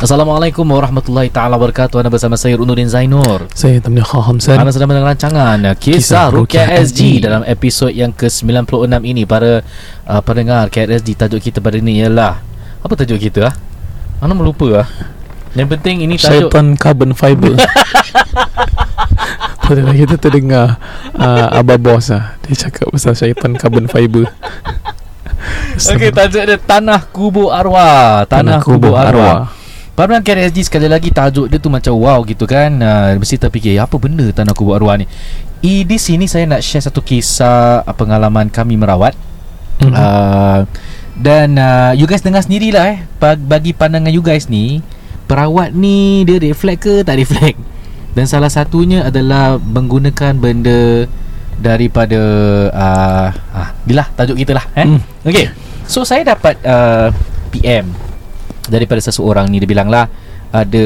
Assalamualaikum warahmatullahi taala wabarakatuh. Anda bersama saya Unuddin Zainur. Saya Tamni Kha Hamzan. Anda sedang mendengar rancangan Kisah, Kisah Rukia SG SG. dalam episod yang ke-96 ini para uh, pendengar KSG tajuk kita pada ini ialah apa tajuk kita ah? Mana melupa ah. Yang penting ini tajuk Syaitan carbon fiber. Pada kita terdengar uh, Abah Bos lah Dia cakap pasal syaitan carbon fiber Okey tajuk dia Tanah Kubur Arwah. Tanah, Kubur, Arwah. Para pendengar KSG sekali lagi tajuk dia tu macam wow gitu kan. Uh, mesti terfikir apa benda Tanah Kubur Arwah ni. I, di sini saya nak share satu kisah uh, pengalaman kami merawat Mhm. Uh, dan uh, you guys dengar sendirilah eh Bag- bagi pandangan you guys ni perawat ni dia reflect ke tak reflect dan salah satunya adalah menggunakan benda daripada uh, ah inilah tajuk kita lah eh Hmm. okey so saya dapat uh, PM daripada seseorang ni. Dia bilang lah ada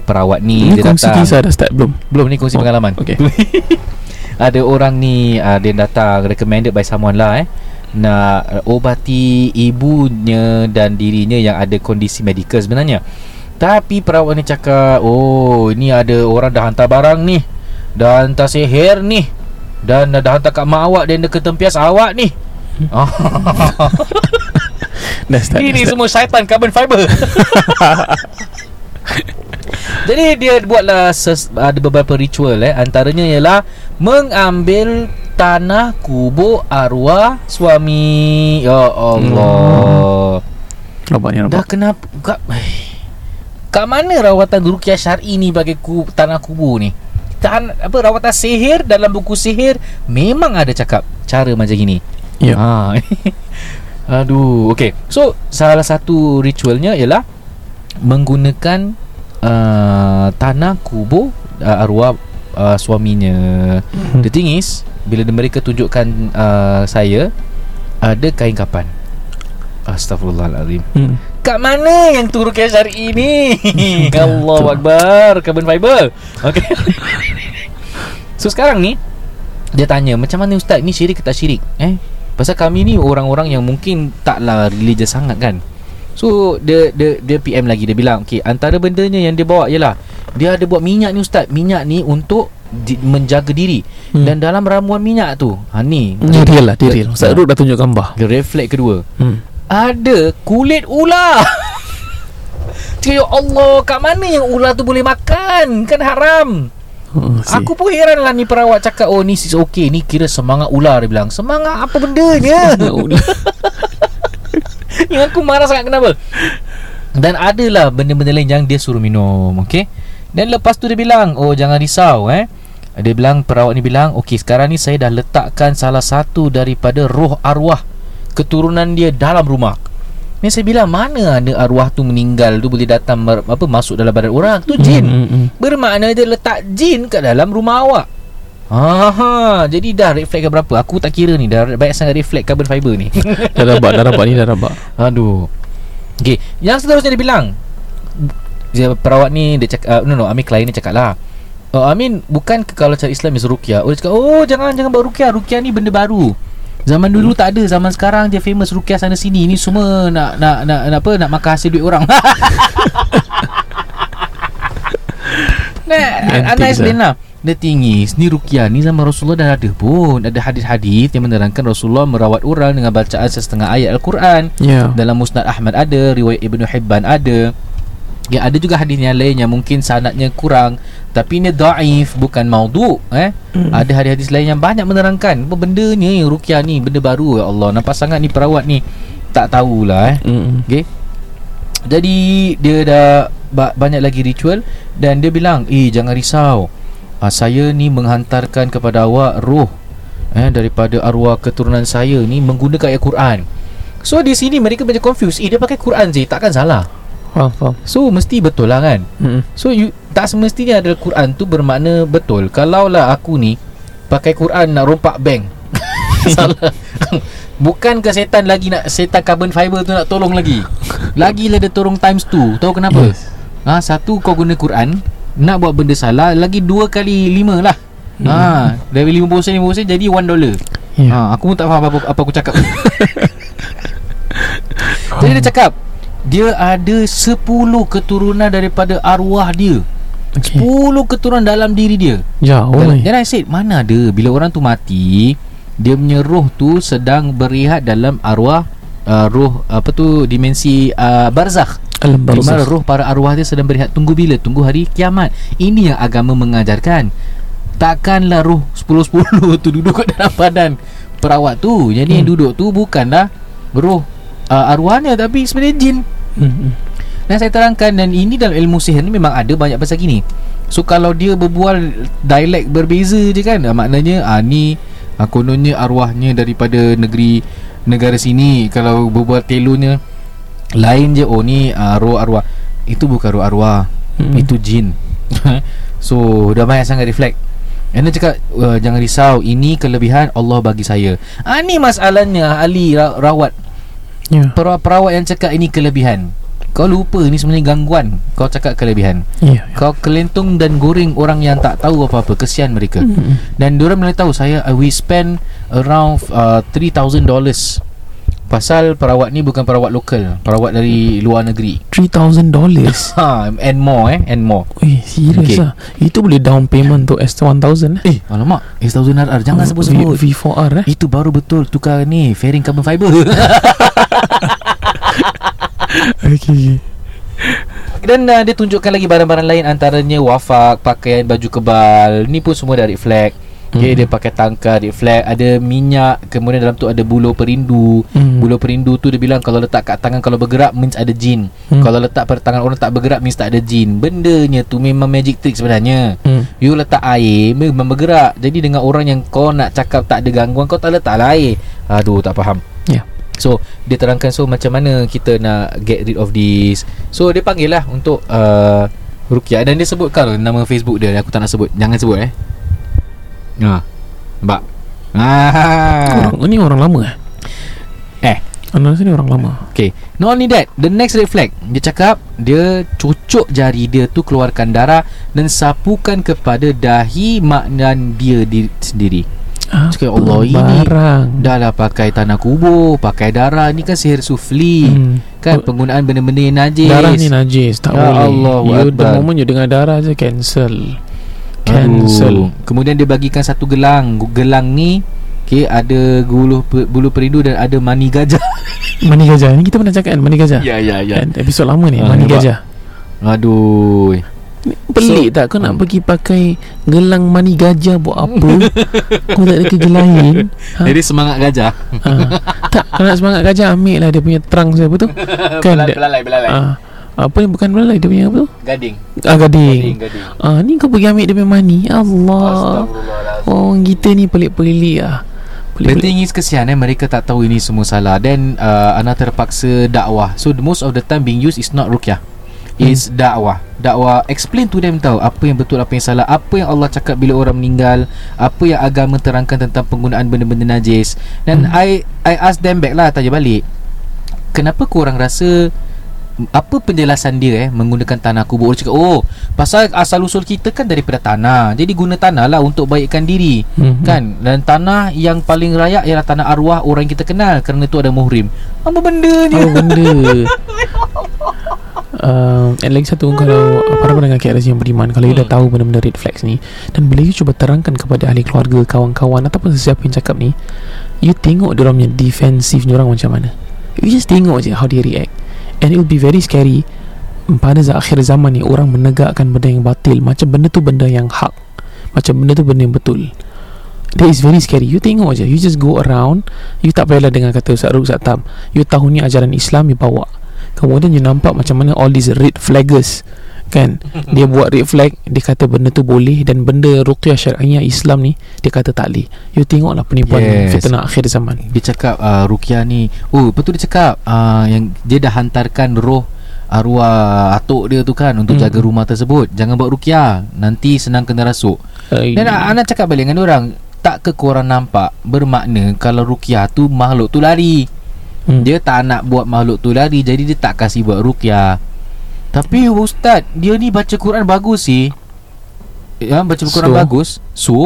perawat ni Ini dia kongsi datang. kisah dah start belum? belum ni kongsi Oh, pengalaman. okey. Ada orang ni uh, Dia datang Recommended by someone lah eh. Nak obati ibunya Dan dirinya yang ada kondisi medical sebenarnya. Tapi perawat ni cakap Oh ni ada orang dah hantar barang ni Dah hantar sihir ni Dan dah hantar kat mak awak Dan dia ketempias awak ni Dah start Ini dah start. semua syaitan carbon fiber Jadi dia buatlah ses, ada beberapa ritual eh antaranya ialah mengambil tanah kubur arwah suami. Ya Allah. Nampak ni Dah kenapa kat, kat mana rawatan ruqyah syar'i ni bagi ku, tanah kubur ni? Tan, apa rawatan sihir dalam buku sihir memang ada cakap cara macam gini. Ya Ha. Aduh, okey. So, salah satu ritualnya ialah menggunakan uh, tanah kubur uh, arwah uh, suaminya. Mhm. The thing is, bila mereka tunjukkan uh, saya ada kain kapan. Astaghfirullahalazim. Hmm. Kat mana yang tu rukyah syar'i ni? Allahu akbar, carbon fiber. Okey. so sekarang ni dia tanya macam mana ustaz ni syirik ke tak syirik? Eh? Pasal kami ni orang-orang yang mungkin taklah religious sangat kan. So dia dia dia PM lagi dia bilang okey antara bendanya yang dia bawa ialah dia ada buat minyak ni ustaz. Minyak ni untuk di, menjaga diri. Hmm. Dan dalam ramuan minyak tu, ha ni Ni real lah Dia real Ustaz dah tunjuk gambar dia reflect kedua. hmm. Ada kulit ular Cakap, Ya Allah Kat mana yang ular tu boleh makan Kan haram oh, see. Aku pun heran lah ni perawat cakap Oh ni sis okay. Ni kira semangat ular Dia bilang. Semangat apa bendanya? Yang aku marah sangat kenapa? Dan adalah benda-benda lain Yang dia suruh minum Okay? Dan lepas tu dia bilang Oh jangan risau eh. Dia bilang perawat ni bilang Okey sekarang ni saya dah letakkan salah satu daripada roh arwah Keturunan dia dalam rumah Ni saya bilang mana ada arwah tu meninggal tu boleh datang mer- apa masuk dalam badan orang tu jin. Hmm, hmm, hmm. Bermakna dia letak jin kat dalam rumah awak. Aha, jadi dah reflect ke berapa? Aku tak kira ni dah banyak sangat reflect carbon fiber ni. Dah dapat Dah dapat ni dah dapat Aduh. Okey, yang seterusnya dia bilang dia perawat ni dia cakap uh, no no Amin klien ni cakap lah Oh, Amin bukan ke kalau cara Islam is ruqyah. Oh dia cakap oh jangan jangan buat ruqyah. Ruqyah ni benda baru. Zaman dulu tak ada, zaman sekarang dia famous ruqyah sana sini. Ni semua nak nak nak, nak apa nak makan hasil duit orang. nah, Anda lah. explain lah. Dia tinggi Ni ruqyah ni zaman Rasulullah dah ada pun Ada hadis-hadis yang menerangkan Rasulullah merawat orang Dengan bacaan setengah ayat Al-Quran Ya dalam Musnad Ahmad ada Riwayat Ibnu Hibban ada Ya ada juga hadis yang lain yang mungkin sanadnya kurang tapi ini daif bukan maudhu eh Hmm. ada hadis-hadis lain yang banyak menerangkan apa benda ni ruqyah ni benda baru ya Allah nampak sangat ni perawat ni tak tahulah eh hmm. okey jadi dia dah ba- banyak lagi ritual dan dia bilang eh jangan risau ah, saya ni menghantarkan kepada awak roh eh daripada arwah keturunan saya ni menggunakan ayat Quran. So di sini mereka macam confused. Eh dia pakai Quran je, takkan salah. Faham faham So mesti betul lah kan? Mm-mm. So you tak semestinya adalah Quran tu bermakna betul. Kalaulah aku ni pakai Quran nak rompak bank. salah. Bukan ke setan lagi nak setan carbon fiber tu nak tolong lagi. Lagilah dia tolong times 2. Tahu kenapa? Yes. Ha, satu kau guna Quran Nak buat benda salah Lagi dua kali lima lah Hmm. Ha, dari 50 sen 50 sen jadi 1 dollar. Ya. Ha, aku pun tak faham apa apa aku cakap. jadi dia cakap dia ada 10 keturunan daripada arwah dia. Okay. 10 keturunan dalam diri dia. Dan, ni dan I said Mana ada? Bila orang tu mati Dia punya roh tu Sedang berehat dalam arwah uh, Roh Apa tu Dimensi uh, barzakh. Alam Di mana barzakh. roh para arwah dia sedang berehat? Tunggu bila? Tunggu hari kiamat. Ini yang agama mengajarkan. Takkanlah roh 10-10 tu duduk kat dalam badan Perawat tu. Jadi hmm. yang duduk tu Bukanlah Roh uh, arwahnya Tapi sebenarnya jin Mm-mm. dan saya terangkan dan ini dalam ilmu sihir ni memang ada banyak pasal gini. So kalau dia berbual dialek berbeza je kan ah, maknanya ah ni ah, kononnya arwahnya daripada negeri negara sini kalau berbual telonya lain je oh ni ah, roh arwah. Itu bukan roh arwah. Mm-mm. Itu jin. so dah banyak sangat reflect. And dia cakap uh, Jangan risau Ini kelebihan Allah bagi saya ah, Ni masalahnya Ali ra- rawat Ya. Perawat, perawat yang cakap ini kelebihan. Kau lupa ni sebenarnya gangguan Kau cakap kelebihan. Ya Kau kelentung dan goreng orang yang tak tahu apa-apa. Kesian mereka. Mm-mm. Dan diorang boleh tahu Saya uh, We spend around uh, $3,000 Pasal perawat ni bukan perawat lokal Perawat dari luar negeri. $3,000 ha, And more eh And more. Eh serius Okay. lah Itu boleh down payment untuk S1000 eh? Eh alamak S1000RR Jangan sebut-sebut V- V4R eh? Itu baru betul Tukar ni Fairing carbon fiber Okay Dan uh, dia tunjukkan lagi barang-barang lain Antaranya wafak Pakaian baju kebal Ni pun semua dari flag Okay, Mhm. dia pakai tangkar di flag Ada minyak Kemudian dalam tu ada buluh perindu Hmm. Buluh perindu tu dia bilang Kalau letak kat tangan Kalau bergerak means ada jin Hmm. Kalau letak pada tangan orang tak bergerak Means tak ada jin Bendanya tu memang magic trick sebenarnya Hmm. You letak air Memang bergerak Jadi dengan orang yang kau nak cakap Tak ada gangguan Kau tak letak lah air Aduh tak faham. So dia terangkan So macam mana kita nak Get rid of this. So dia panggil lah Untuk uh, Rukiah Dan dia sebutkan Nama Facebook dia. Aku tak nak sebut. Jangan sebut eh. Ha. Nampak? Ah. Orang, ni orang lama eh? Eh. Anda rasa ni orang lama. Okay. Not only that The next red flag. Dia cakap Dia cucuk jari dia tu Keluarkan darah Dan sapukan kepada Dahi maknan dia di, sendiri ah, Cakap, "Ya Allah, ini Barang. Dah lah pakai tanah kubur Pakai darah Ni kan sihir sufli. Hmm. Kan penggunaan benda-benda yang najis. Darah ni najis Tak Ya boleh. Allahu You the moment you dengar darah je Cancel. Aduh. Cancel Kemudian dia bagikan satu gelang. Gelang ni Okay ada bulu, bulu perindu Dan ada mani gajah. Mani gajah. Ni kita pernah cakap kan Mani gajah? Ya ya Kan episod lama ni Ah, Mani nampak. gajah. Aduh Pelik tak? Kau nak hmm. pergi pakai Gelang mani gajah buat apa? Kau tak ada kerja lain? Ha? Jadi semangat gajah. Ha. Tak Kalau nak semangat gajah Ambil lah dia punya terang saya Apa tu. Kan? Belalai belalai, belalai. ah, Apa ni bukan belalai Dia punya apa tu? Gading. Ah, Gading. Gading gading. Ah, Ni kau pergi ambil dia punya mani. Allah. Orang kita ni pelik-pelik lah. The thing is kesian eh. Mereka tak tahu ini semua salah. Then uh, Ana terpaksa dakwah. So the most of the time being used Is not rukyah Is dakwah. Dakwah Explain to them tahu Apa yang betul Apa yang salah Apa yang Allah cakap Bila orang meninggal Apa yang agama terangkan Tentang penggunaan benda-benda najis. Dan Hmm. I I ask them back lah Tanya balik. Kenapa korang rasa apa penjelasan dia eh menggunakan tanah kubur? Dia cakap oh pasal asal usul kita kan daripada tanah. Jadi guna tanah lah untuk baikkan diri. Mhm. kan? Dan tanah yang paling rayak ialah tanah arwah orang yang kita kenal. Kerana itu ada muhrim. Apa benda ni? Apa benda? Uh, And lagi satu Kalau Para pendengar KRS yang beriman Kalau you dah Hmm. tahu Benda-benda red flags ni Dan bila you cuba terangkan Kepada ahli keluarga Kawan-kawan Ataupun sesiapa yang cakap ni You tengok Diorang punya defensif Diorang macam mana? You just tengok je How they react And it will be very scary. Pada akhir zaman ni Orang menegakkan benda yang batil. Macam benda tu benda yang hak. Macam benda tu benda yang betul. That is very scary. You tengok je You just go around. You tak payahlah dengar kata Ustaz Ruk Ustaz Tam. You tahu ni ajaran Islam You bawa. Kemudian you nampak macam mana All these red flaggers Kan? Dia buat red flag Dia kata benda tu boleh Dan benda ruqyah syariah Islam ni Dia kata tak boleh. You tengoklah penipuan Yes. Fitnah akhir zaman. Dia cakap uh, Rukia ni Oh betul dia cakap uh, Yang dia dah hantarkan roh Arwah atuk dia tu kan Untuk Hmm. jaga rumah tersebut. Jangan buat rukia Nanti senang kena rasuk. Uh, Dan anak cakap balik dengan orang Tak ke korang nampak Bermakna Kalau rukia tu Makhluk tu lari? Hmm. Dia tak nak buat makhluk tu lari Jadi dia tak kasih buat rukia Tapi ustaz Dia ni baca Quran bagus sih Ya baca Quran So? bagus So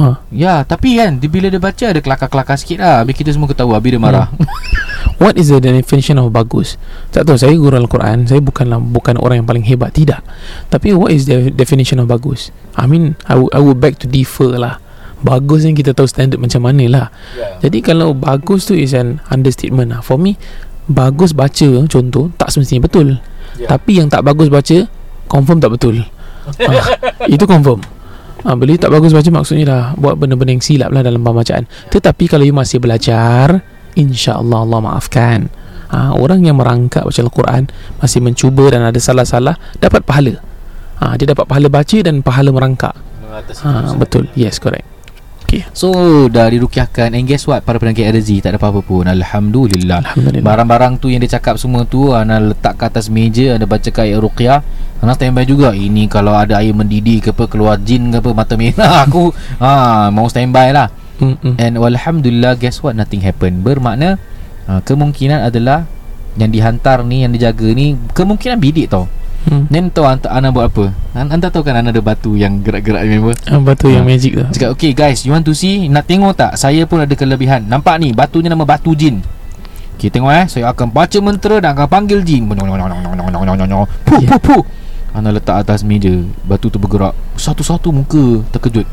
ha. Ya tapi kan dia, Bila dia baca Ada kelakar-kelakar sikit lah Habis kita semua ketawa Habis dia marah What is the definition of bagus? Tak tahu saya guru Al-Quran Saya bukanlah Bukan orang yang paling hebat Tidak Tapi what is the definition of bagus? I mean I would, I would beg to differ lah Bagus ni kita tahu standard macam mana lah yeah. Jadi kalau bagus tu is an understatement lah For me Bagus baca contoh Tak semestinya betul. Ya. Tapi yang tak bagus baca Confirm tak betul. Ah, Itu confirm. Ah, Bila you tak bagus baca Maksudnya dah Buat benda-benda yang silap lah Dalam pembacaan. Tetapi kalau you masih belajar InsyaAllah Allah maafkan. Ah, Orang yang merangkak baca Al-Quran Masih mencuba dan ada salah-salah Dapat pahala. Ah, Dia dapat pahala baca Dan pahala merangkak. Ah, Betul. Yes correct So dah dirukiahkan. And guess what? Para penangkit RZ Tak ada apa-apa pun. Alhamdulillah. Alhamdulillah. Barang-barang tu yang dia cakap semua tu Ana letak ke atas meja Ana baca ayat ruqyah. Ana standby juga. Ini kalau ada air mendidih ke apa Keluar jin ke apa Mata merah aku ha, Mau standby lah. Mm-mm. And Alhamdulillah Guess what? Nothing happen. Bermakna uh, Kemungkinan adalah Yang dihantar ni Yang dijaga ni Kemungkinan bidik tau Hmm. Then tahu anta, Ana buat apa? An- Anda tahu kan Ana ada batu Yang gerak-gerak remember Apa tu yang Ah. magic tu. Cakap okay guys You want to see? Nak tengok tak? Saya pun ada kelebihan. Nampak ni Batunya nama batu jin. Okay tengok eh. Saya akan baca mentera Dan akan panggil jin. Puh puh puh. Ana letak atas meja. Batu tu bergerak. Satu-satu muka Terkejut.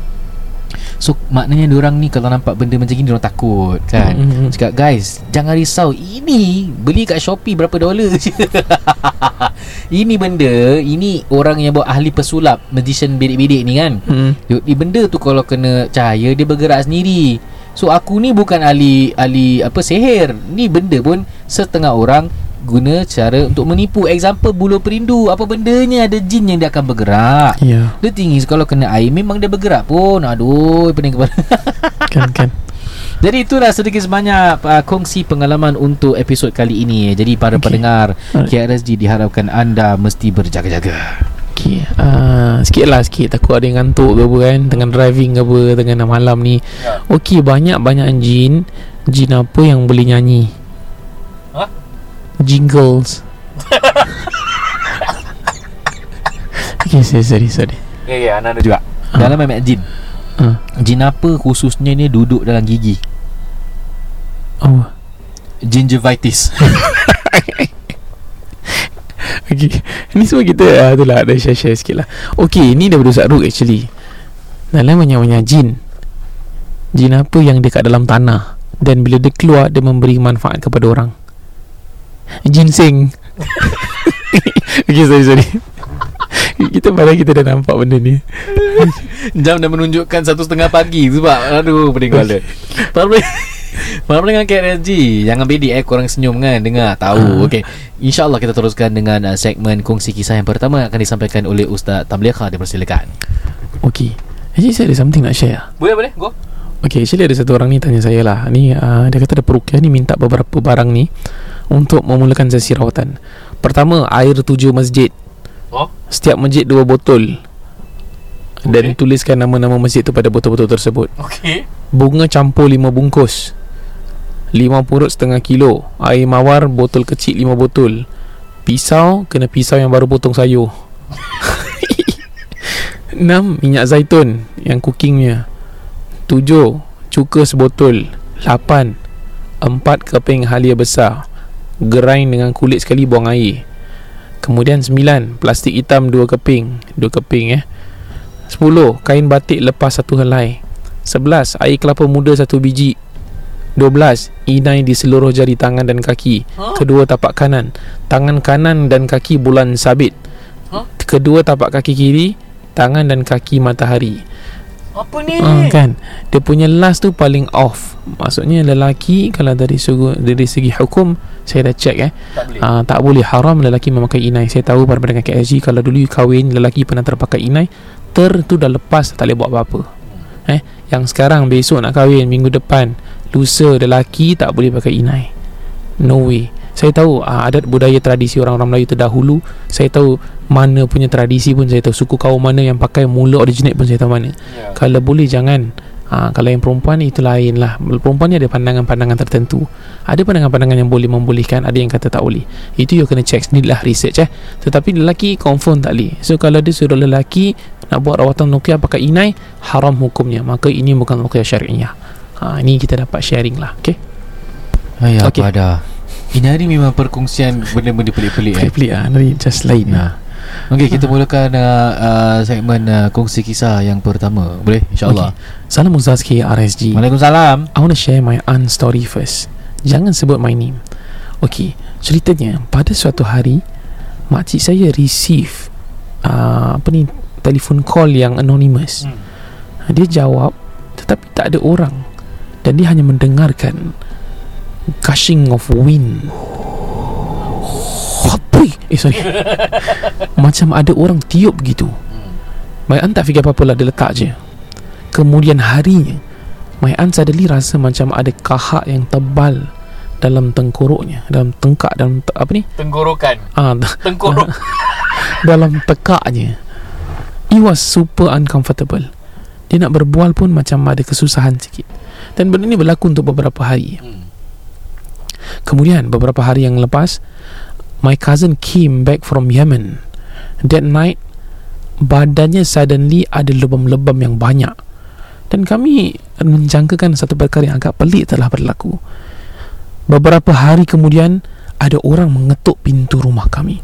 So maknanya diorang ni Kalau nampak benda macam ni Diorang takut kan? Mm-mm. Cakap guys Jangan risau. Ini Beli kat Shopee Berapa dolar? je Ini benda Ini orang yang buat ahli pesulap Magician bidik-bidik ni kan Mm. Yo, Ni benda tu kalau kena cahaya dia bergerak sendiri. So aku ni bukan ahli ahli apa sihir. Ni benda pun setengah orang guna cara untuk menipu. Example bulu perindu. Apa bendanya ada jin yang dia akan bergerak. Ya Dia tinggi kalau kena air memang dia bergerak pun. Aduh, pening kepala. Kan kan Jadi itulah sedikit sebanyak uh, kongsi pengalaman untuk episod kali ini. Jadi para Okey. pendengar Alright. KRSG diharapkan anda mesti berjaga-jaga. Okay uh, Sikit lah sikit Takut ada yang ngantuk ke apa kan Tengah driving ke apa Tengah malam ni Ya. Okay banyak-banyak jin Jin apa yang boleh nyanyi Hah? Jingles Okay sorry sorry, sorry. Ya, ya, anda ada juga. Ah. Dalam memek jin. Uh, Jin apa khususnya ni duduk dalam gigi? oh. Gingivitis. Okay Ni semua kita uh, tu lah Ada share-share sikit lah. Okay ni daripada Ustaz Ruk actually. Dalam banyak-banyak jin. Jin apa yang dia kat dalam tanah? Dan bila dia keluar Dia memberi manfaat kepada orang. Ginseng Okay sorry sorry Kita padahal kita dah nampak benda ni. Jam dah menunjukkan satu setengah pagi Sebab aduh pening kepala. Para pendengar Para pendengar KRSG Jangan bedek eh korang senyum kan Dengar tahu. Ah. Okay InsyaAllah kita teruskan dengan uh, segmen Kongsi kisah yang pertama Akan disampaikan oleh Ustaz Tamliha Dipersilakan. Okay Actually saya ada something nak share. Boleh boleh go. Okay actually ada satu orang ni tanya saya lah. Ni uh, dia kata ada perukiah ni minta beberapa barang ni Untuk memulakan sesi rawatan. Pertama air tujuh masjid Oh. Setiap masjid dua botol. Dan Okey. tuliskan nama-nama masjid tu pada botol-botol tersebut. Okay Bunga campur lima bungkus. Lima purut setengah kilo. Air mawar botol kecil lima botol. Pisau Kena pisau yang baru potong sayur. Enam Minyak zaitun Yang cookingnya Tujuh Cuka sebotol. Lapan. Empat keping halia besar. Gerain dengan kulit sekali buang air Kemudian sembilan Plastik hitam dua keping. Dua keping eh. Sepuluh Kain batik lepas satu helai. Sebelas Air kelapa muda satu biji. Dua belas Inai di seluruh jari tangan dan kaki? Kedua tapak kanan. Tangan kanan dan kaki bulan sabit? Kedua tapak kaki kiri. Tangan dan kaki matahari Apa ni? Ah, kan? Dia punya last tu paling off. Maksudnya lelaki Kalau dari segi, dari segi hukum Saya dah check eh. Tak boleh. uh, Tak boleh. Haram lelaki memakai inai. Saya tahu pada pendengar KSG Kalau dulu kahwin Lelaki pernah terpakai inai Ter tu dah lepas Tak boleh buat apa-apa. Eh Yang sekarang besok nak kahwin Minggu depan Lusa lelaki Tak boleh pakai inai. No way saya tahu uh, adat budaya tradisi orang-orang Melayu terdahulu Saya tahu mana punya tradisi pun saya tahu. Suku kaum mana yang pakai mula originate pun saya tahu mana. Ya. kalau boleh jangan. Ha, Kalau yang perempuan ni itu lain lah. Perempuan ni ada pandangan-pandangan tertentu. Ada pandangan-pandangan yang boleh membolehkan Ada yang kata tak boleh. Itu you kena check sendiri lah research eh. Tetapi lelaki confirm tak boleh. So kalau dia suruh lelaki Nak buat rawatan ruqyah pakai inai Haram hukumnya. Maka ini bukan ruqyah syariah. Ha, Ini kita dapat sharing lah Okay Hai, apa Okey. Hari memang perkongsian benda-benda pelik-pelik eh. Pelik-pelik lah just lain lah. Okey, kita mulakan uh, uh, segmen uh, kongsi kisah yang pertama. Boleh? InsyaAllah. Salam Ustaz KRSG Waalaikumsalam. I want to share my aunt story first Jangan sebut my name Okay Ceritanya Pada suatu hari Makcik saya receive uh, Apa ni Telefon call yang anonymous Hmm. Dia jawab Tetapi tak ada orang Dan dia hanya mendengarkan Gushing of wind. Apa Eh sorry. Macam ada orang tiup gitu. My aunt tak fikir apa-apa lah Dia letak je. Kemudian harinya My aunt suddenly rasa macam ada kahak yang tebal Dalam tengkoroknya Dalam tengkak Dalam te- apa ni? Tenggorokan. ah, Tengkorok. Dalam tekaknya. It was super uncomfortable. Dia nak berbual pun macam ada kesusahan sikit. Dan benda ni berlaku untuk beberapa hari. Hmm. Kemudian beberapa hari yang lepas My cousin came back from Yemen. That night Badannya suddenly ada lebam-lebam yang banyak. Dan kami menjangkakan satu perkara yang agak pelik telah berlaku. Beberapa hari kemudian Ada orang mengetuk pintu rumah kami.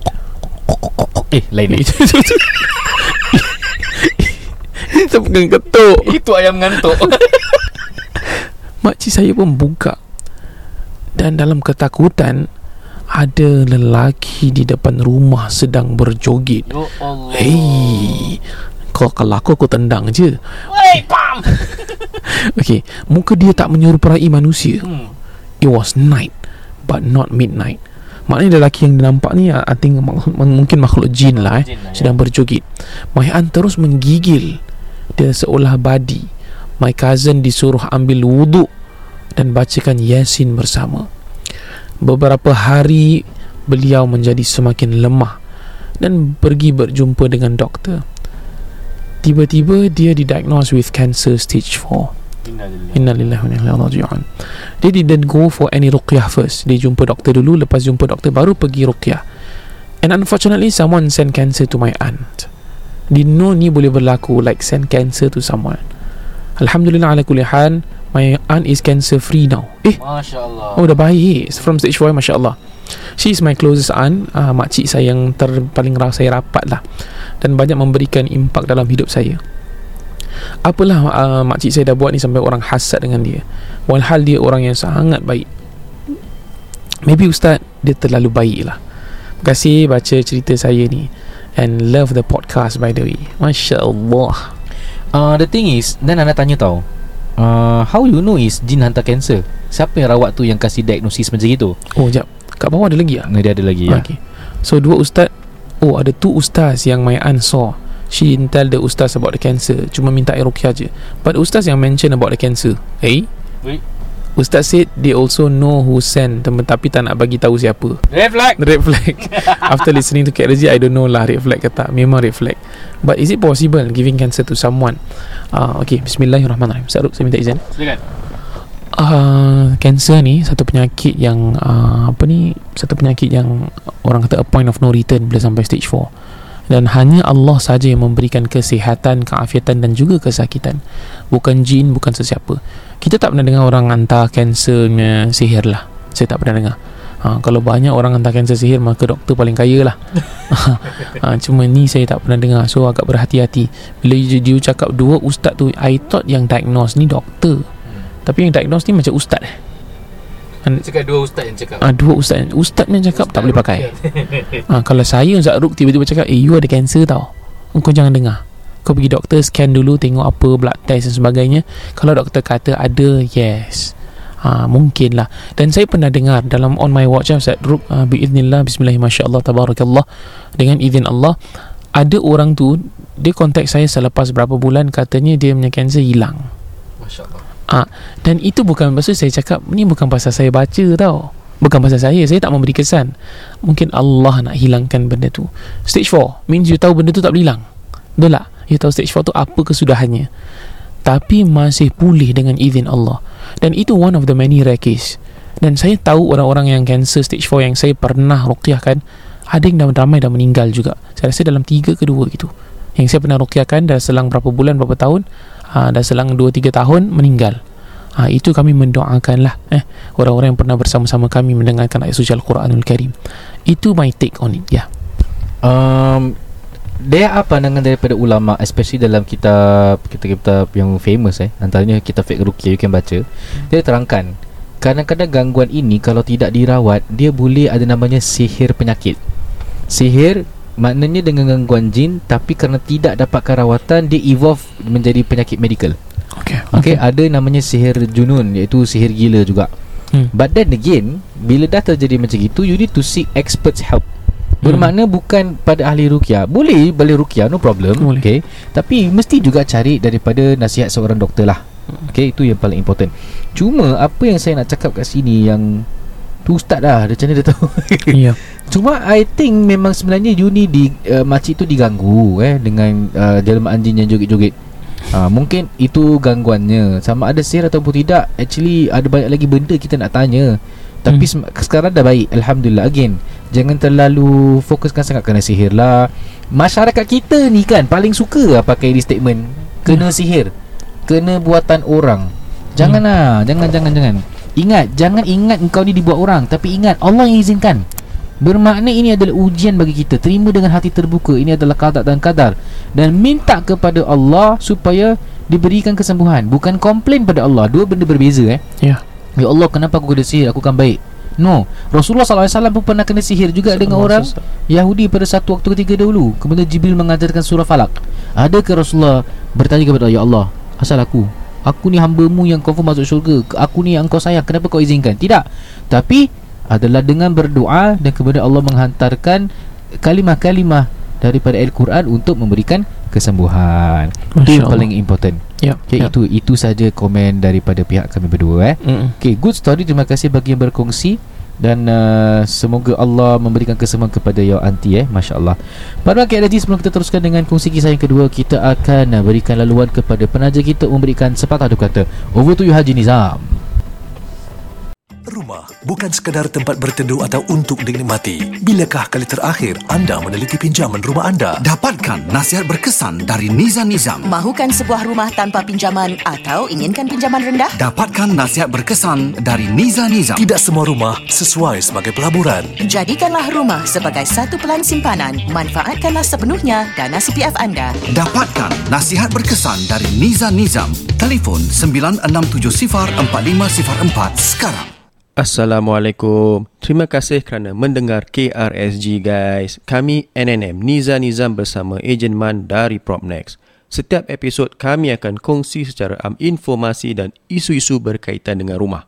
Eh, lain ni. Itu bukan ketuk. Itu ayam ngantuk. Makcik saya pun buka Dan dalam ketakutan Ada lelaki di depan rumah sedang berjoget. Ya Allah. Hei kau kalau aku aku tendang je. Wey, pam. Okay Muka dia tak menyerupai manusia. Hmm. It was night But not midnight. Maknanya lelaki yang dia nampak ni I think mungkin makhluk jin lah eh Jin lah, Sedang berjoget. My aunt terus menggigil Dia seolah badi. My cousin disuruh ambil wuduk Dan bacakan Yasin bersama Beberapa hari Beliau menjadi semakin lemah Dan pergi berjumpa dengan doktor. Tiba-tiba dia didiagnose with cancer stage 4 Innalillah. Inna lillahi wa inna ilaihi raji'un. Dia didn't go for any ruqyah first. Dia jumpa doktor dulu Lepas jumpa doktor baru pergi ruqyah. And unfortunately someone send cancer to my aunt. Didn't know ni boleh berlaku Like send cancer to someone. Alhamdulillah ala kulli hal My aunt is cancer free now. Eh. Masya Allah. Oh dah baik From stage 4 Masya Allah. She is my closest aunt. Uh, Makcik saya yang ter, paling ra- saya rapat lah. Dan banyak memberikan impak dalam hidup saya. Apalah uh, makcik saya dah buat ni Sampai orang hasad dengan dia. Walhal dia orang yang sangat baik. Maybe Ustaz Dia terlalu baik lah. Terima kasih baca cerita saya ni. And love the podcast by the way. Masya Allah. Uh, the thing is Dan anda tanya tau uh, How you know is Jin hantar cancer? Siapa yang rawat tu Yang kasih diagnosis macam itu Oh jap. Kat bawah ada lagi tak? Dia ada lagi ya. Okay. So dua ustaz. Oh ada two ustaz yang my aunt saw. She didn't tell the ustaz about the cancer. Cuma minta air ruqyah je. But ustaz yang mention about the cancer. Eh? Wait. Ustaz said they also know who sent tem- Tapi tak nak bagi tahu siapa. Red flag. Red flag. After listening to Rezi I don't know lah red flag ke tak. Memang red flag. But is it possible Giving cancer to someone? Uh, Okay. Bismillahirrahmanirrahim. Saruk saya minta izin. Silakan. Uh, Cancer ni Satu penyakit yang uh, Apa ni? Satu penyakit yang Orang kata a point of no return Bila sampai stage 4 Dan hanya Allah saja yang memberikan kesihatan Keafiatan dan juga kesakitan. Bukan jin Bukan sesiapa Kita tak pernah dengar orang hantar kansernya sihir lah Saya tak pernah dengar Ha, kalau banyak orang hantar kanser sihir Maka doktor paling kaya lah ha, Cuma ni saya tak pernah dengar So agak berhati-hati Bila you, you cakap dua ustaz tu I thought yang diagnose ni doktor tapi yang diagnose ni macam ustaz eh. Cakap dua ustaz yang cakap Ah dua ustaz. Ustaz yang cakap tak boleh pakai. Ah kalau saya Ustaz Ruk tiba-tiba cakap, "Eh you ada cancer tau." Engkau jangan dengar. Kau pergi doktor Scan dulu Tengok apa Blood test dan sebagainya Kalau doktor kata ada Yes ha, Mungkin lah Dan saya pernah dengar Dalam On My Watch Ustaz Ruk uh, Biiznillah Bismillahirrahmanirrahim Tabarakallah Dengan izin Allah Ada orang tu Dia kontak saya Selepas berapa bulan Katanya dia punya cancer hilang Masya Allah Ah, dan itu bukan maksud saya cakap ni bukan pasal saya baca tau. Bukan pasal saya, saya tak memberi kesan. Mungkin Allah nak hilangkan benda tu. Stage 4 means you tahu benda tu tak boleh hilang. Betul tak? You tahu stage 4 tu apa kesudahannya. Tapi masih pulih dengan izin Allah. Dan itu one of the many rare case. Dan saya tahu orang-orang yang cancer stage 4 yang saya pernah ruqyahkan ada yang dah ramai dah meninggal juga. Saya rasa dalam 3 ke 2 gitu. Yang saya pernah ruqyahkan dah selang berapa bulan, berapa tahun ha, dah selang 2-3 tahun meninggal ha, itu kami mendoakan lah eh, orang-orang yang pernah bersama-sama kami mendengarkan ayat suci Al-Quranul Karim itu my take on it ya yeah. um, dia apa pandangan daripada ulama especially dalam kitab kitab-kitab yang famous eh antaranya kitab fiqh ruqyah you can baca dia terangkan kadang-kadang gangguan ini kalau tidak dirawat dia boleh ada namanya sihir penyakit sihir maknanya dengan gangguan jin tapi kerana tidak dapatkan rawatan dia evolve menjadi penyakit medical okay. Okay, ada namanya sihir junun iaitu sihir gila juga. Hmm. But then again, bila dah terjadi macam itu, you need to seek experts help. Bermakna hmm. bukan pada ahli ruqyah. Boleh balik ruqyah no problem, Boleh. okay. Tapi mesti juga cari daripada nasihat seorang doktor lah. Okay, itu yang paling important. Cuma apa yang saya nak cakap kat sini yang tu ustaz dah, dia macam mana dia tahu. ya Cuma I think memang sebenarnya you ni di uh, makcik tu diganggu eh dengan uh, jelmaan jin yang joget-joget. Ha, mungkin itu gangguannya Sama ada sihir ataupun tidak Actually ada banyak lagi benda kita nak tanya Tapi hmm. sekarang dah baik Alhamdulillah Again Jangan terlalu fokuskan sangat kena sihir lah. Masyarakat kita ni kan Paling suka lah pakai ini statement. Kena hmm. sihir. Kena buatan orang. Jangan hmm. lah Jangan jangan jangan. Ingat Jangan ingat engkau ni dibuat orang. Tapi ingat Allah yang izinkan. Bermakna ini adalah ujian bagi kita. Terima dengan hati terbuka. Ini adalah kadar dan kadar. Dan minta kepada Allah Supaya diberikan kesembuhan. Bukan komplain pada Allah. Dua benda berbeza eh. Ya. Ya Allah kenapa aku kena sihir? Aku kan baik No Rasulullah SAW pun pernah kena sihir juga Dengan orang Yahudi pada satu waktu ketiga dahulu. Kemudian Jibril mengajarkan surah falak. Adakah Rasulullah bertanya kepada Allah Ya Allah Asal aku? Aku ni hambamu yang confirm masuk syurga. Aku ni yang kau sayang. Kenapa kau izinkan? Tidak. Tapi adalah dengan berdoa dan kemudian Allah menghantarkan kalimah-kalimah daripada Al-Quran untuk memberikan kesembuhan. Itu yang paling important. Yep, okay, yep. itu itu saja komen daripada pihak kami berdua eh. Mm. Okay, good story. Terima kasih bagi yang berkongsi dan uh, semoga Allah memberikan kesembuhan kepada your auntie eh masya-Allah. Pada waktu lagi sebelum kita teruskan dengan kongsi kisah yang kedua, kita akan uh, berikan laluan kepada penaja kita memberikan sepatah dua kata. Over to you Haji Nizam. Rumah bukan sekadar tempat berteduh atau untuk dinikmati. Bilakah kali terakhir anda meneliti pinjaman rumah anda? Dapatkan nasihat berkesan dari Niza Nizam. Mahukan sebuah rumah tanpa pinjaman atau inginkan pinjaman rendah? Dapatkan nasihat berkesan dari Niza Nizam. Tidak semua rumah sesuai sebagai pelaburan. Jadikanlah rumah sebagai satu pelan simpanan. Manfaatkanlah sepenuhnya dana CPF anda. Dapatkan nasihat berkesan dari Niza Nizam. Telefon 9670 4504 sekarang. Assalamualaikum. Terima kasih kerana mendengar KRSG guys. Kami NNM Niza Nizam bersama Ejen Man dari Propnex. Setiap episod kami akan kongsi secara am informasi dan isu-isu berkaitan dengan rumah.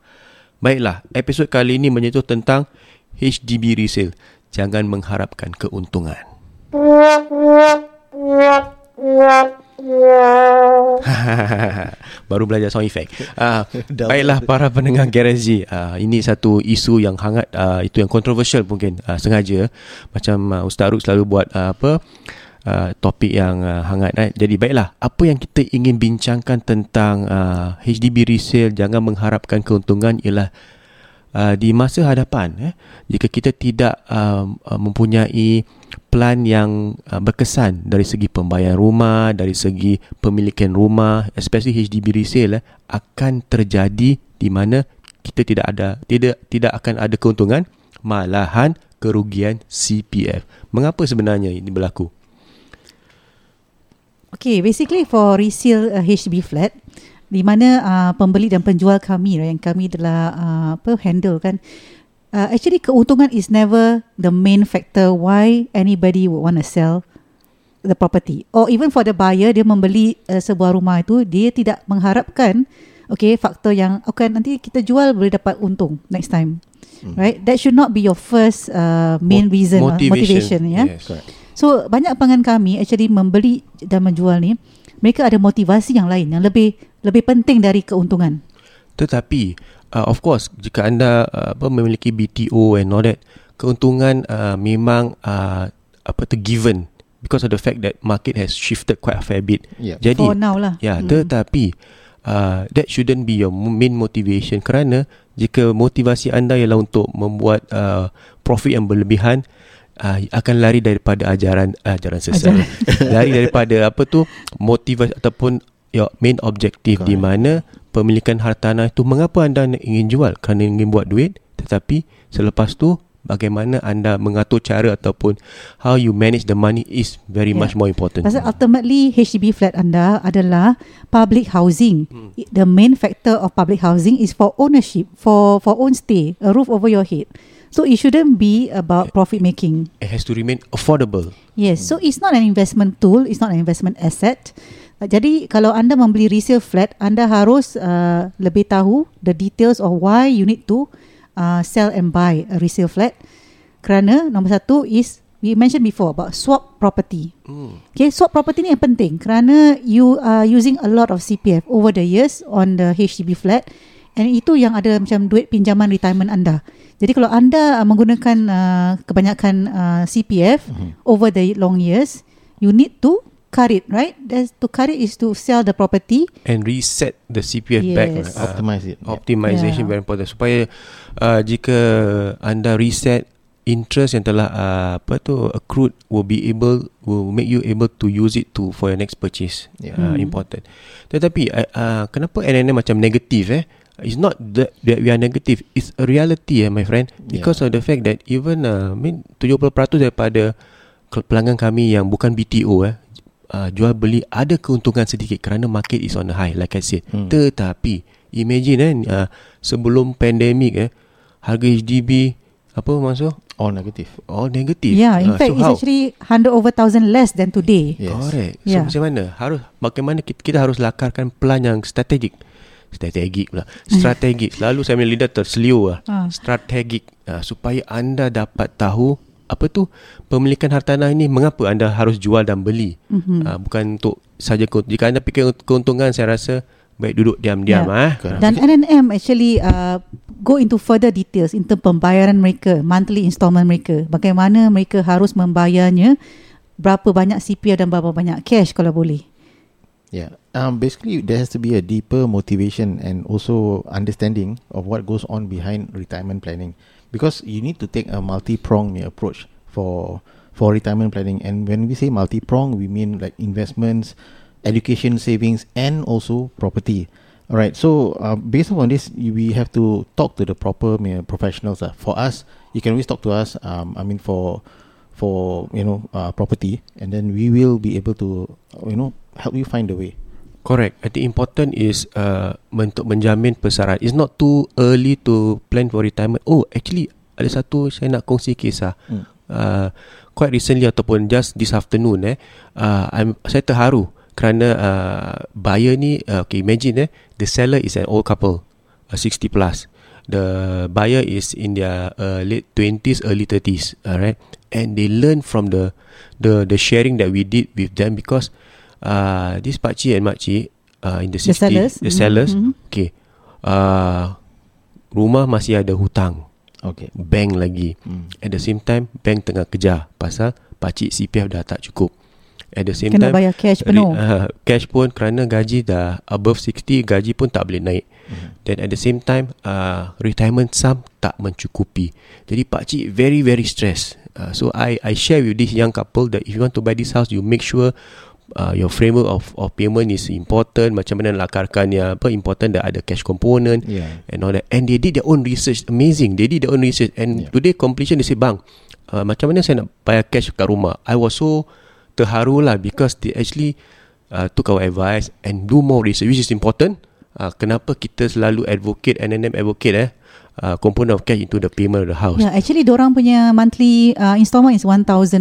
Baiklah, episod kali ini menyentuh tentang HDB resale. Jangan mengharapkan keuntungan. Baru belajar sound effect. Uh, baiklah para pendengar Garage uh, ini satu isu yang hangat uh, itu yang kontroversial mungkin uh, sengaja macam uh, Ustaz Ruk selalu buat uh, apa uh, topik yang uh, hangat eh. Jadi baiklah apa yang kita ingin bincangkan tentang uh, HDB resale jangan mengharapkan keuntungan ialah uh, di masa hadapan eh jika kita tidak uh, uh, mempunyai plan yang uh, berkesan dari segi pembayaran rumah dari segi pemilikan rumah especially HDB resale eh, akan terjadi di mana kita tidak ada tidak tidak akan ada keuntungan malahan kerugian CPF mengapa sebenarnya ini berlaku? Okay, basically for resale uh, HDB flat, di mana uh, pembeli dan penjual kami yang kami adalah uh, apa handle kan. Uh, actually keuntungan is never the main factor why anybody would want to sell the property. Or even for the buyer dia membeli uh, sebuah rumah itu dia tidak mengharapkan okay faktor yang okay nanti kita jual boleh dapat untung next time. Hmm. right? That should not be your first uh, main Mo- reason uh, motivation. ya Yes. so banyak pelanggan kami actually membeli dan menjual ni mereka ada motivasi yang lain yang lebih lebih penting dari keuntungan Tetapi uh, of course jika anda uh, apa memiliki BTO and all that keuntungan uh, memang uh, apa tu given because of the fact that market has shifted quite a fair bit. Yeah. Jadi for now lah Ya, Hmm. tetapi uh, that shouldn't be your main motivation kerana jika motivasi anda ialah untuk membuat uh, profit yang berlebihan uh, akan lari daripada ajaran ajaran sesat. lari daripada apa tu motivasi ataupun your main objective di Correct. mana pemilikan hartanah itu mengapa anda ingin jual kerana ingin buat duit tetapi selepas tu bagaimana anda mengatur cara ataupun how you manage the money is very Yeah. much more important. Pasal ultimately HDB flat anda adalah public housing. Hmm. The main factor of public housing is for ownership, for for own stay, a roof over your head. So it shouldn't be about profit making. It has to remain affordable. Yes, so it's not an investment tool, it's not an investment asset. Uh, Jadi kalau anda membeli resale flat, anda harus uh, lebih tahu the details of why you need to uh, sell and buy a resale flat. Kerana nombor satu is we mentioned before about swap property. Hmm. Okay, swap property ni yang penting kerana you are using a lot of CPF over the years on the HDB flat and itu yang ada macam duit pinjaman retirement anda. Jadi kalau anda uh, menggunakan uh, kebanyakan uh, CPF over the long years, you need to cut it, right? That's, to cut it is to sell the property. and reset the CPF back Yes. uh, Optimize it. Yeah. optimization Yeah. very important supaya uh, jika anda reset interest yang telah uh, apa tu accrued will be able will make you able to use it to for your next purchase Yeah. uh, Hmm. important tetapi uh, uh, kenapa NNM macam negatif eh It's not that, that we are negative It's a reality eh my friend Because Yeah. of the fact that Even uh, I mean 70% daripada Pelanggan kami yang bukan BTO eh uh, Jual beli ada keuntungan sedikit Kerana market is on the high Like I said Hmm. Tetapi Imagine eh uh, Sebelum pandemik eh Harga HDB Apa maksud All negative. All negatif Yeah, in Ah, fact, so it's how? actually 100 over thousand less than today. Yes. Correct. So Yeah. macam mana? Harus bagaimana kita, kita harus lakarkan plan yang strategik. Strategik pula. Strategik. Selalu saya punya lidah terseliu lah. Ah. Strategik. Uh, supaya anda dapat tahu apa tu pemilikan hartanah ini mengapa anda harus jual dan beli. Mhm. Uh, bukan untuk saja keuntungan. Jika anda fikir keuntungan saya rasa baik duduk diam-diam Yeah. ah. Dan NNM actually uh, go into further details in term pembayaran mereka, monthly installment mereka. Bagaimana mereka harus membayarnya, berapa banyak CPF dan berapa banyak cash kalau boleh. Yeah. Um, basically, there has to be a deeper motivation and also understanding of what goes on behind retirement planning, because you need to take a multi-pronged approach for for retirement planning. And when we say multi-pronged, we mean like investments, education, savings, and also property. All right. So uh, based on this, we have to talk to the proper professionals. Uh. For us, you can always talk to us. Um, I mean for for you know uh, property, and then we will be able to you know help you find the way. Correct. I think important is uh, untuk menjamin pesaran. It's not too early to plan for retirement. Oh, actually ada satu saya nak kongsi kisah. Hmm. Uh, quite recently ataupun just this afternoon eh, uh, I'm, saya terharu kerana uh, buyer ni, uh, okay imagine eh, the seller is an old couple, uh, 60 plus. The buyer is in their uh, late 20s, early 30s, alright, and they learn from the the the sharing that we did with them because uh, this pakcik and makcik uh, in the 60s, The sellers. the sellers, Mhm. okay, uh, rumah masih ada hutang, Okay. bank lagi. Hmm. At the same time, bank tengah kejar pasal pakcik CPF dah tak cukup. At the same Kena time, bayar cash penuh. Uh, cash pun kerana gaji dah above 60, gaji pun tak boleh naik. Hmm. Then at the same time, uh, retirement sum tak mencukupi. Jadi pakcik very very stress. Uh, so I I share with this young couple that if you want to buy this house, you make sure uh, your framework of of payment is important. Macam mana lakarkannya, apa important that ada cash component Yeah. and all that. And they did their own research. Amazing. They did their own research. And Yeah. today completion they say, bang, uh, macam mana saya nak bayar cash kat rumah? I was so terharu lah because they actually uh, took our advice and do more research, which is important. uh, kenapa kita selalu advocate NNM advocate eh uh, component of cash into the payment of the house. Yeah, actually orang punya monthly uh, installment is $1,112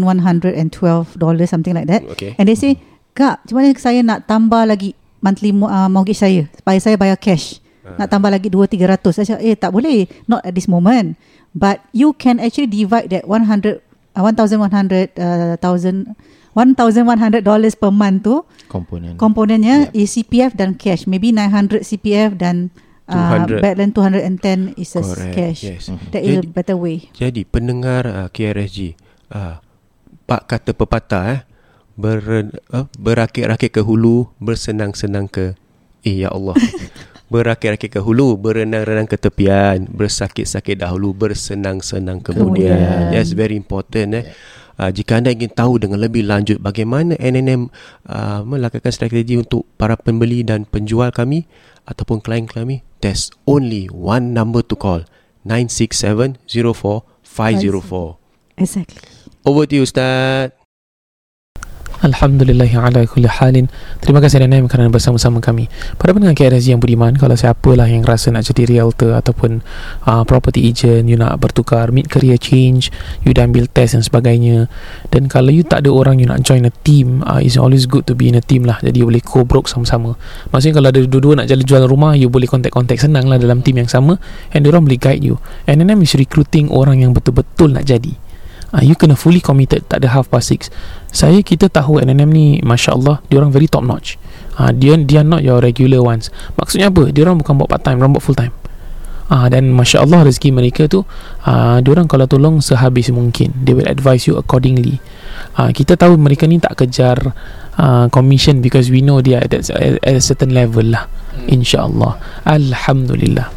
something like that. Okay. And they say, Kak, macam mana saya nak tambah lagi monthly mo- uh, mortgage saya supaya saya bayar cash. Nak tambah lagi 2-300. Saya cakap, eh tak boleh. Not at this moment. But you can actually divide that 100, uh, 1,100, uh, thousand, $1,100 per month tu Component. komponennya is CPF dan cash. Maybe 900 CPF dan uh, 200. backland 210 is a Correct. cash. Yes. That is a Jadi- better way. Jadi pendengar uh, KRSG, uh, pak kata pepatah eh ber, uh, berakit-rakit ke hulu, bersenang-senang ke eh ya Allah. berakit-rakit ke hulu, berenang-renang ke tepian, bersakit-sakit dahulu, bersenang-senang kemudian. Kemudian. That's very important eh. Uh, jika anda ingin tahu dengan lebih lanjut bagaimana NNM uh, melakukan strategi untuk para pembeli dan penjual kami ataupun klien kami, there's only one number to call. 967-04-504. Exactly. Over to you Ustaz. Alhamdulillah ala kulli halin. Terima kasih NNM kerana bersama-sama kami. Pada pendengar KRSG yang budiman Kalau siapa lah yang rasa nak jadi realtor Ataupun uh, property agent You nak bertukar mid career change You dah ambil test dan sebagainya Dan kalau you tak ada orang You nak join a team uh, It's always good to be in a team lah. Jadi you boleh co-broke sama-sama. Maksudnya kalau ada dua-dua nak jalan jual rumah You boleh contact-contact senang lah Dalam team yang sama And diorang boleh guide you. NNM is recruiting orang yang betul-betul nak jadi uh, You kena fully committed Tak ada half past six. Saya kita tahu NNM ni Masya Allah Diorang very top notch. Uh, Dia dia not your regular ones. Maksudnya apa? Diorang bukan buat part time Diorang buat full time uh, Dan Masya Allah rezeki mereka tu uh, Diorang kalau tolong sehabis mungkin. They will advise you accordingly. Uh, Kita tahu mereka ni tak kejar uh, Commission Because we know dia at, at, at a certain level lah InsyaAllah. Alhamdulillah.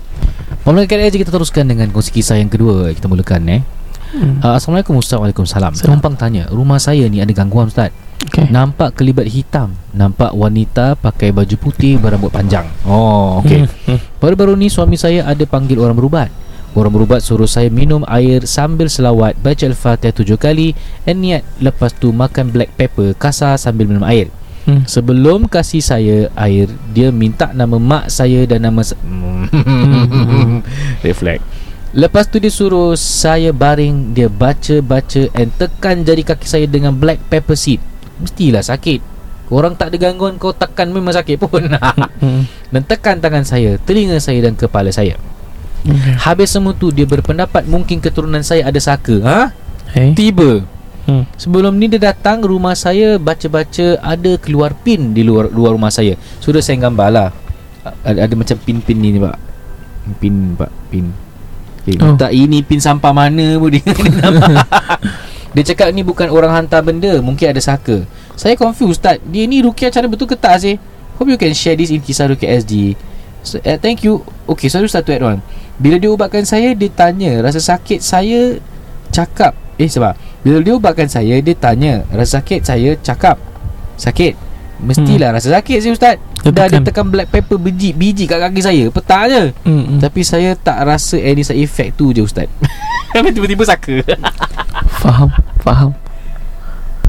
Pemerintah KRSG kita teruskan dengan kongsi kisah yang kedua Kita mulakan eh hmm. uh, Assalamualaikum Ustaz. Waalaikumsalam. Salam. Tumpang tanya Rumah saya ni ada gangguan Ustaz? Okay Nampak kelibat hitam. Nampak wanita pakai baju putih berambut panjang. Oh okey. Hmm, hmm. Baru-baru ni suami saya ada panggil orang berubat. Orang berubat suruh saya minum air sambil selawat Baca Al-Fatihah tujuh kali And niat lepas tu makan black pepper Kasar sambil minum air. Hmm. Sebelum kasih saya air Dia minta nama mak saya dan nama sa- Reflect Lepas tu dia suruh saya baring Dia baca-baca And tekan jari kaki saya dengan black pepper seed Mestilah sakit Orang tak ada gangguan Kau tekan memang sakit pun. Dan tekan tangan saya Telinga saya dan kepala saya Okay. Habis semua tu Dia berpendapat Mungkin keturunan saya ada saka Ha? Hey. Tiba Hmm. Sebelum ni dia datang Rumah saya Baca-baca Ada keluar pin Di luar luar rumah saya Sudah saya gambar lah ada, ada macam pin-pin ni pak Pin pak Pin okay, Oh. Tak ini pin sampah mana pun dia Dia cakap ni bukan orang hantar benda Mungkin ada saka. Saya confused Ustaz. Dia ni Rukia cara betul ke tak sih Hope you can share this in Kisah Rukia SG so, uh, Thank you. Okay sorry Ustaz to add on. Bila dia ubatkan saya Dia tanya. Rasa sakit saya Cakap. Eh sebab Bila dia ubatkan saya Dia tanya. Rasa sakit saya cakap. Sakit Mestilah hmm. rasa sakit sih Ustaz. Dia Dah dia tekan. tekan black pepper biji Biji kat kaki saya Petang je. Hmm, hmm. Tapi saya tak rasa Any side effect tu je Ustaz. Tapi tiba-tiba saka. Faham Faham.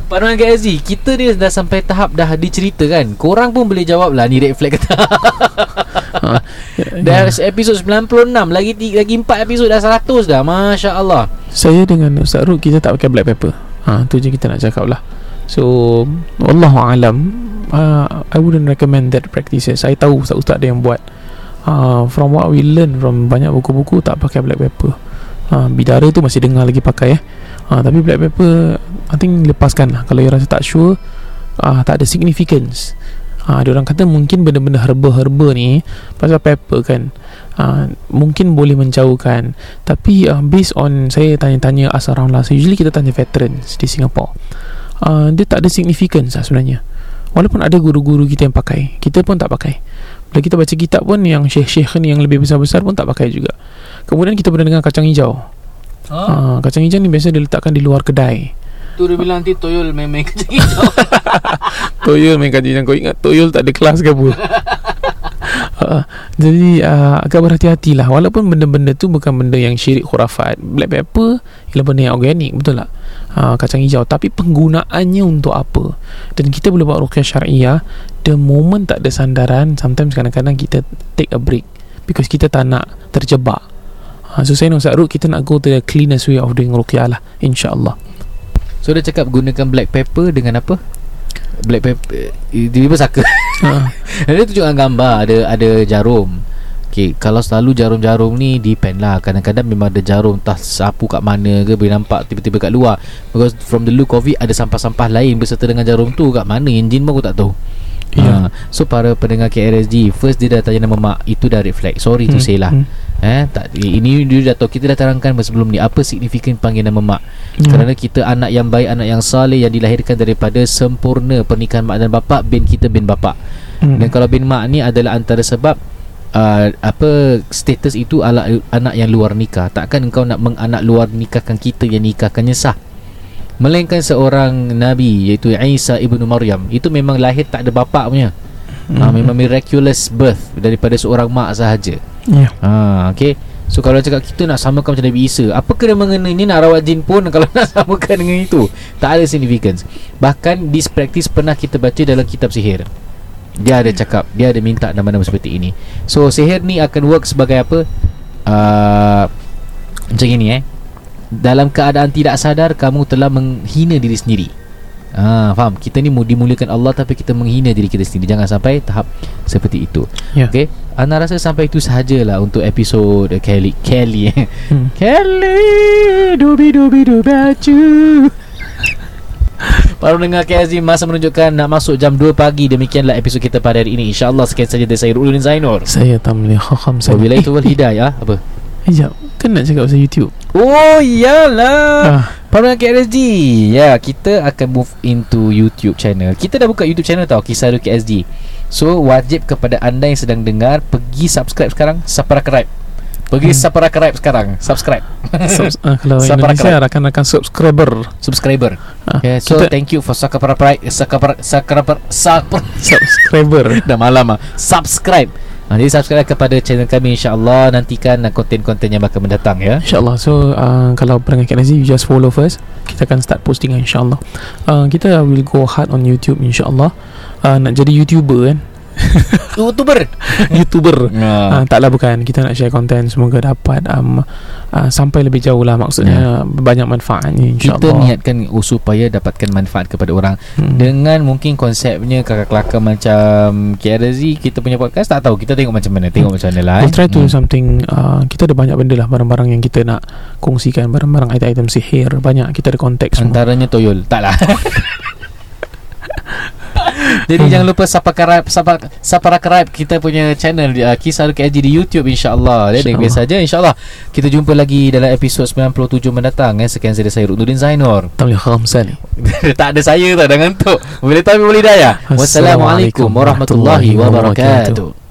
Pandangan KSG Kita ni dah sampai tahap Dah diceritakan. Korang pun boleh jawab lah Ni red flag ke tak. Ha. Dah episod 96 Lagi lagi 4 episod Dah 100 dah Masya Allah Saya dengan Ustaz Ruk Kita tak pakai black pepper. Ha, Tu je kita nak cakap lah. So Wallahu alam uh, I wouldn't recommend that practices. Saya tahu ustaz-ustaz ada yang buat. Uh, From what we learn From banyak buku-buku Tak pakai black pepper. Uh, Bidara tu masih dengar lagi pakai eh. Uh, Tapi black pepper I think lepaskan lah. Kalau you rasa tak sure uh, Tak ada significance. Ha, ada orang kata mungkin benda-benda herba-herba ni pasal pepper kan uh, mungkin boleh menjauhkan. Tapi uh, based on saya tanya-tanya us around lah. So usually kita tanya veterans di Singapore. Uh, dia tak ada significance lah sebenarnya walaupun ada guru-guru kita yang pakai kita pun tak pakai. Bila kita baca kitab pun yang syekh-syekh ni yang lebih besar-besar pun tak pakai juga. Kemudian kita pernah dengar kacang hijau. Ha? uh, kacang hijau ni biasa diletakkan di luar kedai. Tu dia bilang nanti Toyol main-main kecil hijau. Toyol main kaji yang kau ingat Toyol tak ada kelas ke apa Ha, jadi uh, agak berhati-hatilah. Walaupun benda-benda tu bukan benda yang syirik khurafat. Black pepper ialah benda yang organik betul tak? Uh, kacang hijau. Tapi penggunaannya untuk apa? Dan kita boleh buat ruqyah syariah the moment tak ada sandaran sometimes kadang-kadang kita take a break. Because kita tak nak terjebak. Uh, so saya nak Ustaz Ruk kita nak go to the cleanest way of doing ruqyah lah insyaAllah. So dia cakap gunakan black pepper dengan apa? Black pepper eh, Tiba-tiba saka. Uh, Dia tunjukkan gambar Ada ada jarum. Okay, kalau selalu jarum-jarum ni depend lah. Kadang-kadang memang ada jarum Entah sapu kat mana ke Boleh nampak tiba-tiba kat luar. Because from the look of it Ada sampah-sampah lain Berserta dengan jarum tu. Kat mana? Enjin pun aku tak tahu. Ya. Ha, So para pendengar KRSG First dia dah tanya nama mak Itu dah flag. Sorry to Hmm, say lah. Hmm. Eh, tak, ini dia dah tahu Kita dah terangkan sebelum ni Apa signifikan panggil nama mak Ya. Kerana kita anak yang baik Anak yang saleh Yang dilahirkan daripada Sempurna Pernikahan mak dan bapak Bin kita bin bapak hmm. dan kalau bin mak ni adalah antara sebab uh, apa status itu adalah anak yang luar nikah. Takkan engkau nak menganak luar nikahkan kita yang nikahkannya sah. Melainkan seorang nabi iaitu Isa ibnu Maryam itu memang lahir tak ada bapa punya. Hmm. Ha, memang miraculous birth daripada seorang mak sahaja. Ya. Ha okey. So kalau cakap kita nak samakan macam Nabi Isa Apa kena mengena ni nak rawat jin pun Kalau nak samakan dengan itu Tak ada significance Bahkan this practice pernah kita baca dalam kitab sihir Dia ada cakap Dia ada minta nama-nama seperti ini So sihir ni akan work sebagai apa uh, Macam ini eh Dalam keadaan tidak sadar Kamu telah menghina diri sendiri Ah, faham? Kita ni mu- dimuliakan Allah tapi kita menghina diri kita sendiri. Jangan sampai tahap seperti itu. Ya. Okey. Ana rasa sampai itu sahajalah untuk episod uh, Kelly Kelly eh. Hmm. Kelly dubi dubi du baju. Para pendengar KSD masa menunjukkan nak masuk jam 2 pagi Demikianlah episod kita pada hari ini InsyaAllah sekian saja dari saya Rulun Zainur Saya Tamli Khakam saya Wabillahi tawal hidayah Apa? Sekejap Kan nak cakap pasal YouTube Oh iyalah ah. Para pendengar KSD Ya kita akan move into YouTube channel Kita dah buka YouTube channel tau Kisah Ru KSD So wajib kepada anda yang sedang dengar Pergi subscribe sekarang Subscribe Pergi Hmm. subscribe sekarang Subscribe Subs- ah, Kalau. Indonesia Rakan-rakan subscriber Subscriber ah. Okay, so kita- thank you for subscribe subscribe subscribe Subscriber dah malam ah. Subscribe. Ha, jadi subscribe kepada channel kami insya-Allah nantikan konten-konten yang bakal mendatang ya. InsyaAllah. So uh, Kalau pendengar KNZ You just follow first. Kita akan start posting InsyaAllah. Uh, Kita will go hard on YouTube InsyaAllah. Uh, Nak jadi YouTuber kan YouTuber. YouTuber. Ha. uh, Taklah bukan. Kita nak share konten Semoga dapat um, uh, Sampai lebih jauh lah. Maksudnya Banyak manfaatnya Kita InsyaAllah. niatkan uh, supaya dapatkan manfaat kepada orang. Hmm. dengan mungkin konsepnya kakak-kelakar macam KRZ kita punya podcast tak tahu. Kita tengok macam mana tengok macam mana lah We'll try to Hmm. something uh, Kita ada banyak benda lah Barang-barang yang kita nak Kongsikan Barang-barang item-item sihir Banyak. Kita ada konteks semua. Antaranya toyol Tak lah Jadi jangan lupa subscribe subscribe kita punya channel uh, Kisah KSG di YouTube insya-Allah. Dan InsyaAllah. biasa saja insya-Allah. Kita jumpa lagi dalam episod 97 mendatang eh. Sekian dari saya Ruknuddin Zainur. Tak ada saya tau dah ngantuk. Boleh tahu boleh daya. Wassalamualaikum warahmatullahi wabarakatuh.